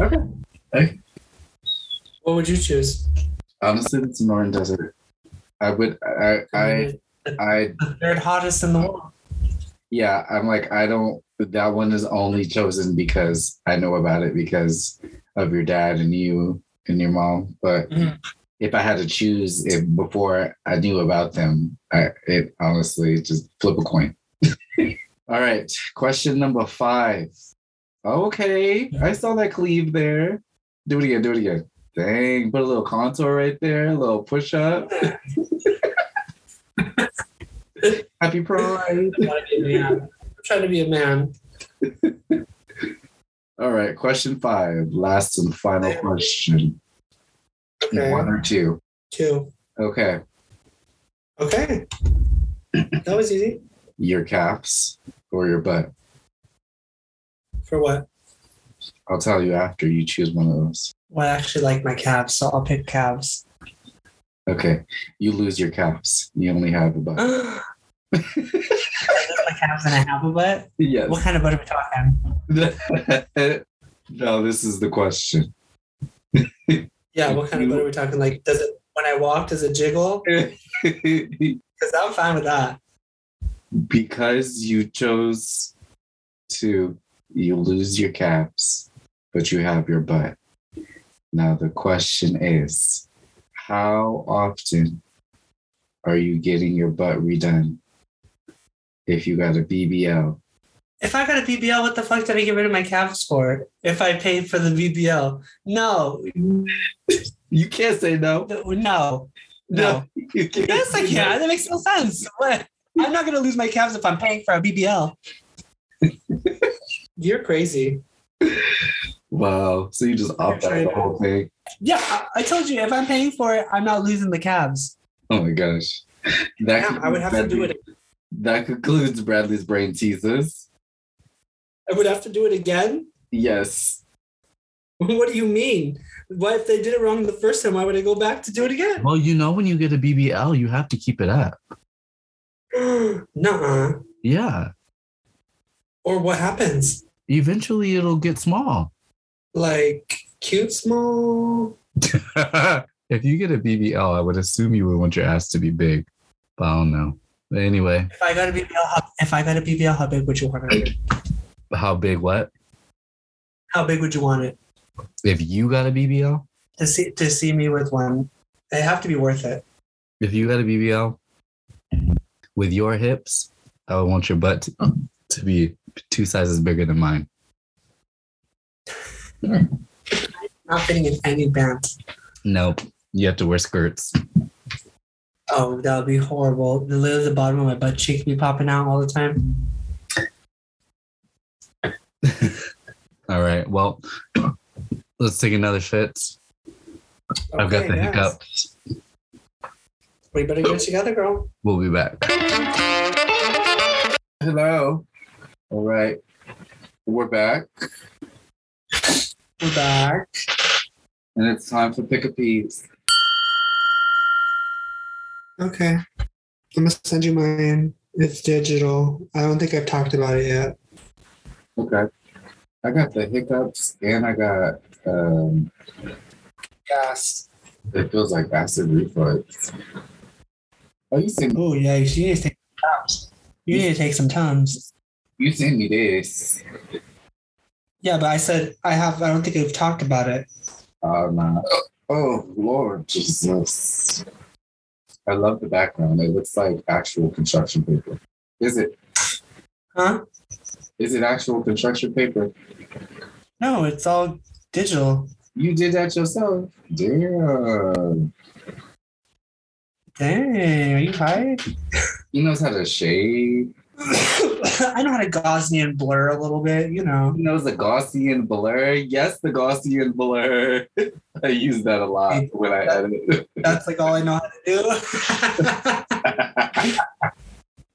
Okay. Okay. What would you choose? Honestly, it's the Sonoran Desert. I would. I. I. I. the third hottest in the world. Yeah. I'm like. I don't. That one is only chosen because I know about it because of your dad and you and your mom. But Mhm. if I had to choose it before I knew about them, I, it honestly just flip a coin. All right. Question number five. Okay. I saw that cleave there. Do it again. Do it again. Dang. Put a little contour right there. A little push up. Happy Pride. I wanna be a man. I'm trying to be a man. All right. Question five. Last and final question. Okay. One or two. Two. Okay. Okay. That was easy. Your calves or your butt? For what? I'll tell you after you choose one of those. Well, I actually like my calves, so I'll pick calves. Okay. You lose your calves. You only have a butt. I my calves and I have a butt. yes. What kind of butt are we talking? no, this is the question. Yeah, what kind of butt are we talking? Like, does it when I walk, does it jiggle? Because I'm fine with that. Because you chose to, you lose your calves, but you have your butt. Now, the question is how often are you getting your butt redone if you got a BBL? If I got a BBL, what the fuck did I get rid of my calves for? If I paid for the BBL, no, You can't say no. no, no. you can't Yes, I can. That makes no sense. What? I'm not gonna lose my calves if I'm paying for a BBL. You're crazy. Wow. So you just opt out of the whole thing. Yeah, I, I told you if I'm paying for it, I'm not losing the calves. Oh my gosh. That Yeah, I would have to do it. That concludes Bradley's brain teasers. I would have to do it again. Yes. What do you mean? What if they did it wrong the first time? Why would I go back to do it again? Well, you know, when you get a BBL, you have to keep it up. Nuh-uh. Yeah. Or what happens? Eventually, it'll get small. Like cute small? if you get a BBL, I would assume you would want your ass to be big. But I don't know. But anyway, If I got a BBL, how, if I got a BBL, how big would you want it? how big what? How big would you want it If you got a BBL? to see to see me with one? They have to be worth it. If you got a BBL with your hips, I would want your butt to, to be two sizes bigger than mine. Not fitting in any pants. Nope. You have to wear skirts. Oh, that would be horrible. The little the bottom of my butt cheek be popping out all the time. All right. Well, let's take another shit. I've got the yes. hiccups. We better get together, girl. We'll be back. Hello. All right. We're back. We're back. And it's time for pick a piece. Okay. I'm gonna send you mine. It's digital. I don't think I've talked about it yet. Okay. I got the hiccups and I got um Yes. it feels like acid reflux. Oh you sent Oh yeah, you need to take some tums. You need to take some tums. you sent me this. Yeah, but I said I have. I don't think we've talked about it. Oh no. Oh Lord Jesus. I love the background. It looks like actual construction paper. Is it Huh? is it actual construction paper? No, it's all digital. You did that yourself. Damn. Dang, are you high? He knows how to shade. I know how to Gaussian blur a little bit, you know. He knows the Gaussian blur. Yes, the Gaussian blur. I use that a lot when I edit. That's like all I know how to do.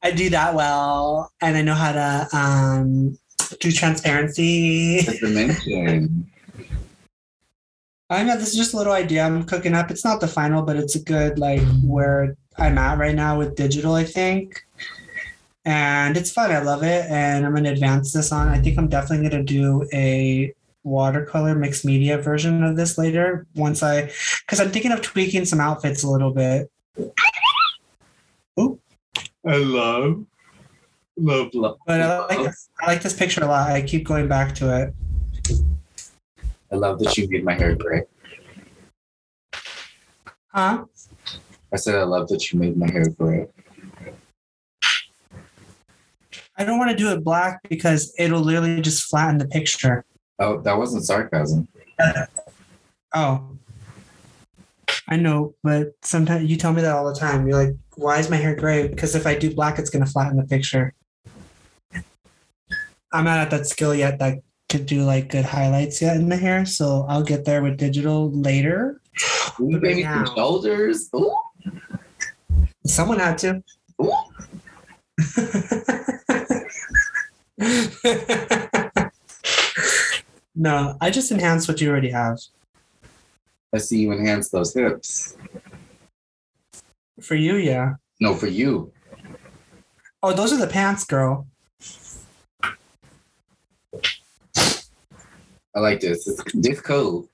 I do that well, and I know how to um, do transparency. dimension. I know this is just a little idea I'm cooking up. It's not the final, but it's a good like where I'm at right now with digital, I think. And it's fun. I love it. And I'm going to advance this on. I think I'm definitely going to do a watercolor mixed media version of this later once I, because I'm thinking of tweaking some outfits a little bit. I love, love, love. But I like, this, I like this picture a lot. I keep going back to it. I love that you made my hair gray. Huh? I said I love that you made my hair gray. I don't want to do it black because it'll literally just flatten the picture. Oh, that wasn't sarcasm. Oh. I know, but sometimes you tell me that all the time. You're like, why is my hair gray? Because if I do black, it's going to flatten the picture. I'm not at that skill yet that could do like good highlights yet in the hair. So I'll get there with digital later. Baby, some shoulders. Ooh, Someone had to. no, I just enhance what you already have. I see you enhance those hips. For you, yeah. No, for you. Oh, those are the pants, girl. I like this. It's this cool.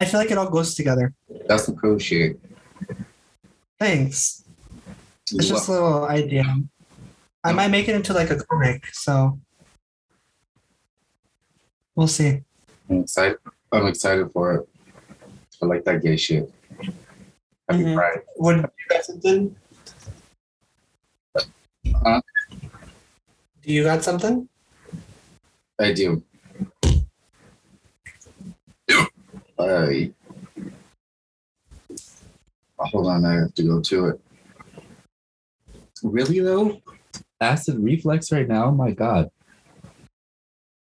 I feel like it all goes together. That's some cool shit. Thanks. It's just a little idea. I might make it into like a comic, so we'll see. I'm excited. I'm excited for it. I like that gay shit. Happy Mhm. Pride. What you got something? Huh? Do you got something? I do. I oh, hold on, I have to go to it. Really though? Acid reflex right now? My God.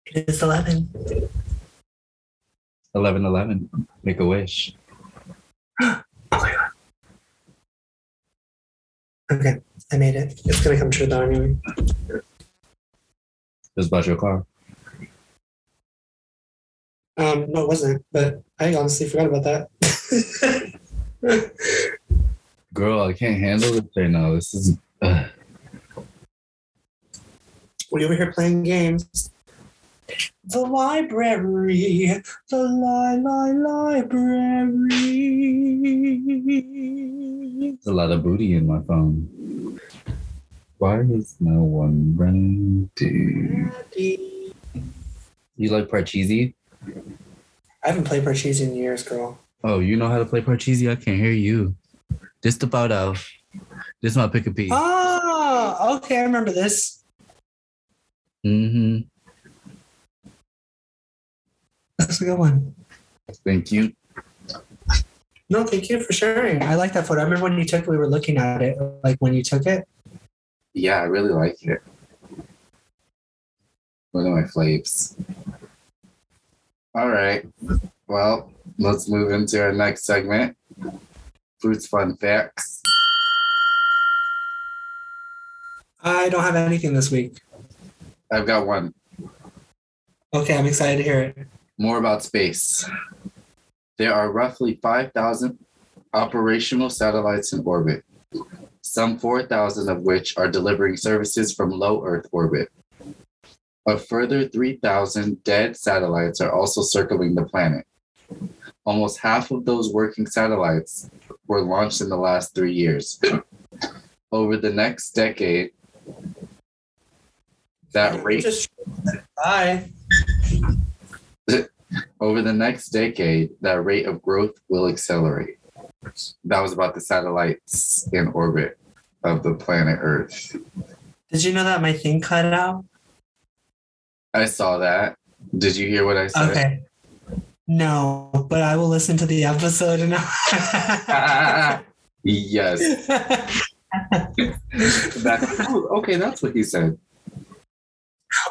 It's eleven. 11 11. Make a wish. Okay, I made it. It's gonna come true though anyway. Just about your car. Um, no, it wasn't, but I honestly forgot about that. Girl, I can't handle this right now. This is. Uh, we over here playing games. The library, the li li library. there's a lot of booty in my phone. Why is no one running to. You like Parcheesi? I haven't played Parcheesi in years, girl. Oh, you know how to play Parcheesi? I can't hear you. Just about out. This is my pick a piece. Oh, okay, I remember this. Mm-hmm. That's a good one. Thank you. No, thank you for sharing. I like that photo. I remember when you took it, we were looking at it, like when you took it. Yeah, I really like it. One of my flaves. All right. Well, let's move into our next segment. Fruits fun facts. I don't have anything this week. I've got one. Okay, I'm excited to hear it. More about space. There are roughly 5,000 operational satellites in orbit, some 4,000 of which are delivering services from low Earth orbit. A further 3,000 dead satellites are also circling the planet. Almost half of those working satellites were launched in the last three years. Over the next decade, that rate Just bye. Over the next decade, that rate of growth will accelerate. That was about the satellites in orbit of the planet Earth. Did you know that my thing cut out? I saw that. Did you hear what I said? Okay. No, but I will listen to the episode and. yes. That, oh, okay, that's what he said.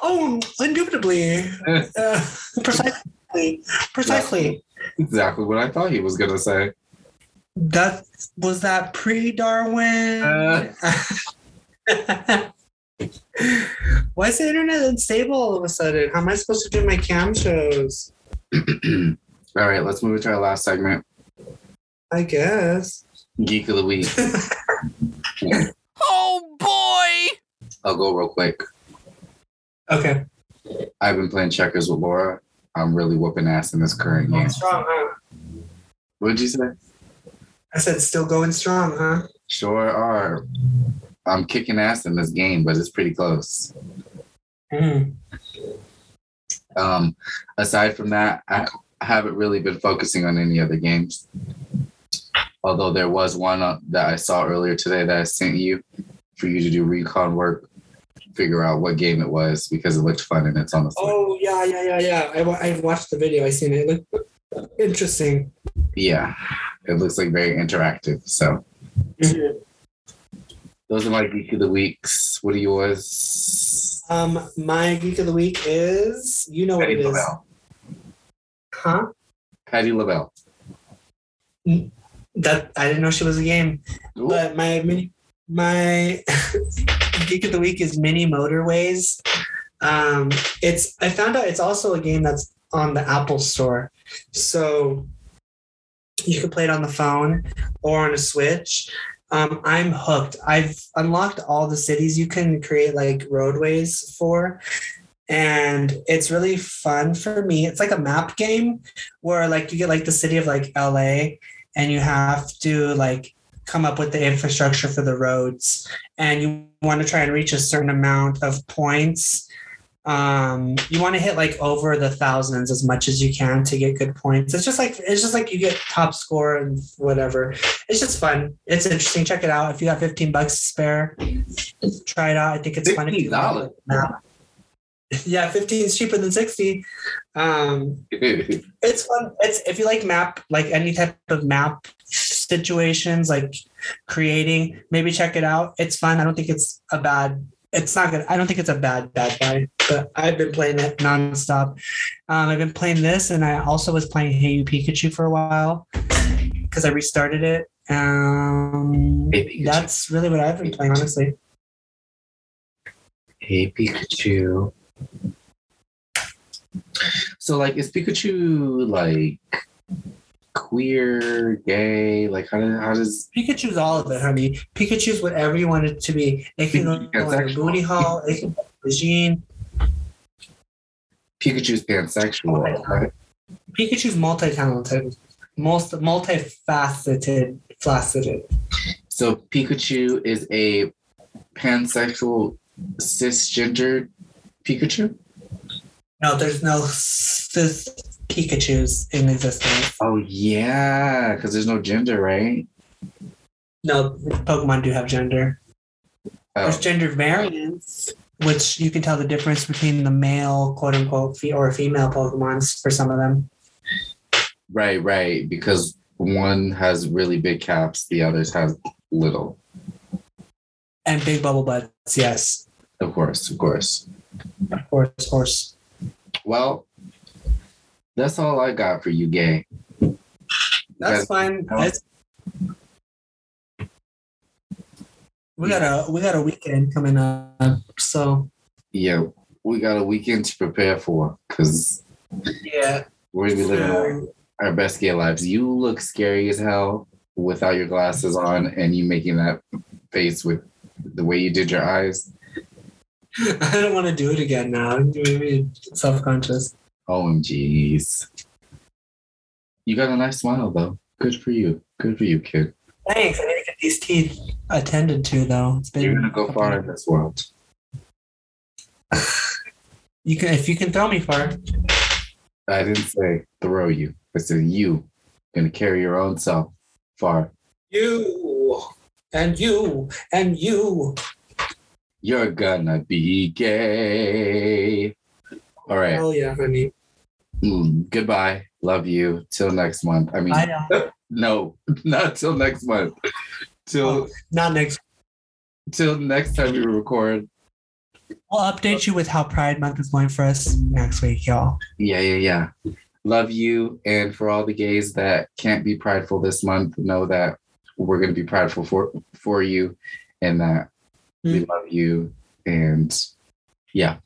oh, indubitably. Uh, precisely. Precisely. Exactly what I thought he was going to say. That was that pre-Darwin. Uh. Why is the internet unstable all of a sudden? How am I supposed to do my cam shows? All right, let's move to our last segment. I guess. Geek of the week. Oh boy! I'll go real quick. okay. I've been playing checkers with Laura. I'm really whooping ass in this current game. Going strong, huh? What did you say? I said still going strong, huh? Sure are. I'm kicking ass in this game, but it's pretty close. Mm. Um, aside from that, I haven't really been focusing on any other games. Although there was one uh, that I saw earlier today that I sent you for you to do recon work, figure out what game it was because it looked fun and it's on the. Oh yeah, yeah, yeah, yeah. I, I watched the video. I seen it. It looked interesting. Yeah, it looks like very interactive. So those are my geek of the weeks. What are yours? Um, my geek of the week is you know what Patti it is, LaBelle. huh? Patti LaBelle. That I didn't know she was a game. Ooh. But my mini, my geek of the week is Mini Motorways. Um, it's I found out it's also a game that's on the Apple Store, so you can play it on the phone or on a Switch. Um, I'm hooked. I've unlocked all the cities you can create like roadways for. And it's really fun for me. It's like a map game where like you get like the city of like LA and you have to like come up with the infrastructure for the roads and you want to try and reach a certain amount of points um you want to hit like over the thousands as much as you can to get good points it's just like it's just like you get top score and whatever it's just fun it's interesting check it out if you got 15 bucks to spare try it out i think it's fun if you like $15? yeah 15 is cheaper than 60 um it's fun. It's if you like map, like any type of map situations, like creating, maybe check it out. It's fun. I don't think it's a bad. It's not good. I don't think it's a bad bad buy. But I've been playing it nonstop. Um, I've been playing this, and I also was playing Hey You Pikachu for a while because I restarted it. Um, Hey, that's really what I've been playing, honestly. Hey Pikachu. So like is Pikachu like queer, gay? Like how does how does Pikachu's all of it, honey. Pikachu's whatever you want it to be. It can go in your booty hall. It can in Jean. Pikachu's pansexual, right? Pikachu's multi-talented, most multifaceted, faceted. So Pikachu is a pansexual cisgender Pikachu? No, there's no cis Pikachu's in existence. Oh yeah, because there's no gender, right? No, Pokemon do have gender. There's Oh, gender variants, which you can tell the difference between the male, quote unquote, fe- or female Pokemons for some of them. right, right. Because one has really big caps, the others has little. And big bubble butts, yes, Of course, of course. of course, of course. Well, that's all I got for you, gay. That's fine. It's, we got a we got a weekend coming up, so Yeah, we got a weekend to prepare for because yeah. we're gonna be living our, our best gay lives. You look scary as hell without your glasses on, and you making that face with the way you did your eyes. I don't want to do it again now. Made me self conscious. Oh, OMGs. You got a nice smile though. Good for you. Good for you, kid. Thanks. I need to get these teeth attended to though. It's been You're gonna go far in this world. You can if you can throw me far. I didn't say throw you. I said you gonna carry your own self far. You and you and you. You're gonna be gay. All right. Hell yeah, honey. Mm, goodbye. Love you. Till next month. I mean, I no, not till next month. Till Not next. till next time we record. We'll update you with how Pride Month is going for us next week, y'all. Yeah, yeah, yeah. Love you. And for all the gays that can't be prideful this month, know that we're gonna be prideful for for you and that we love you. And yeah.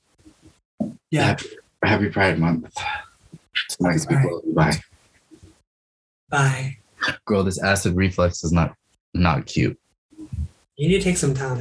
Yeah. Happy, happy Pride Month. Till next week. Pride. Bye. Bye. Girl, this acid reflex is not not cute. You need to take some time.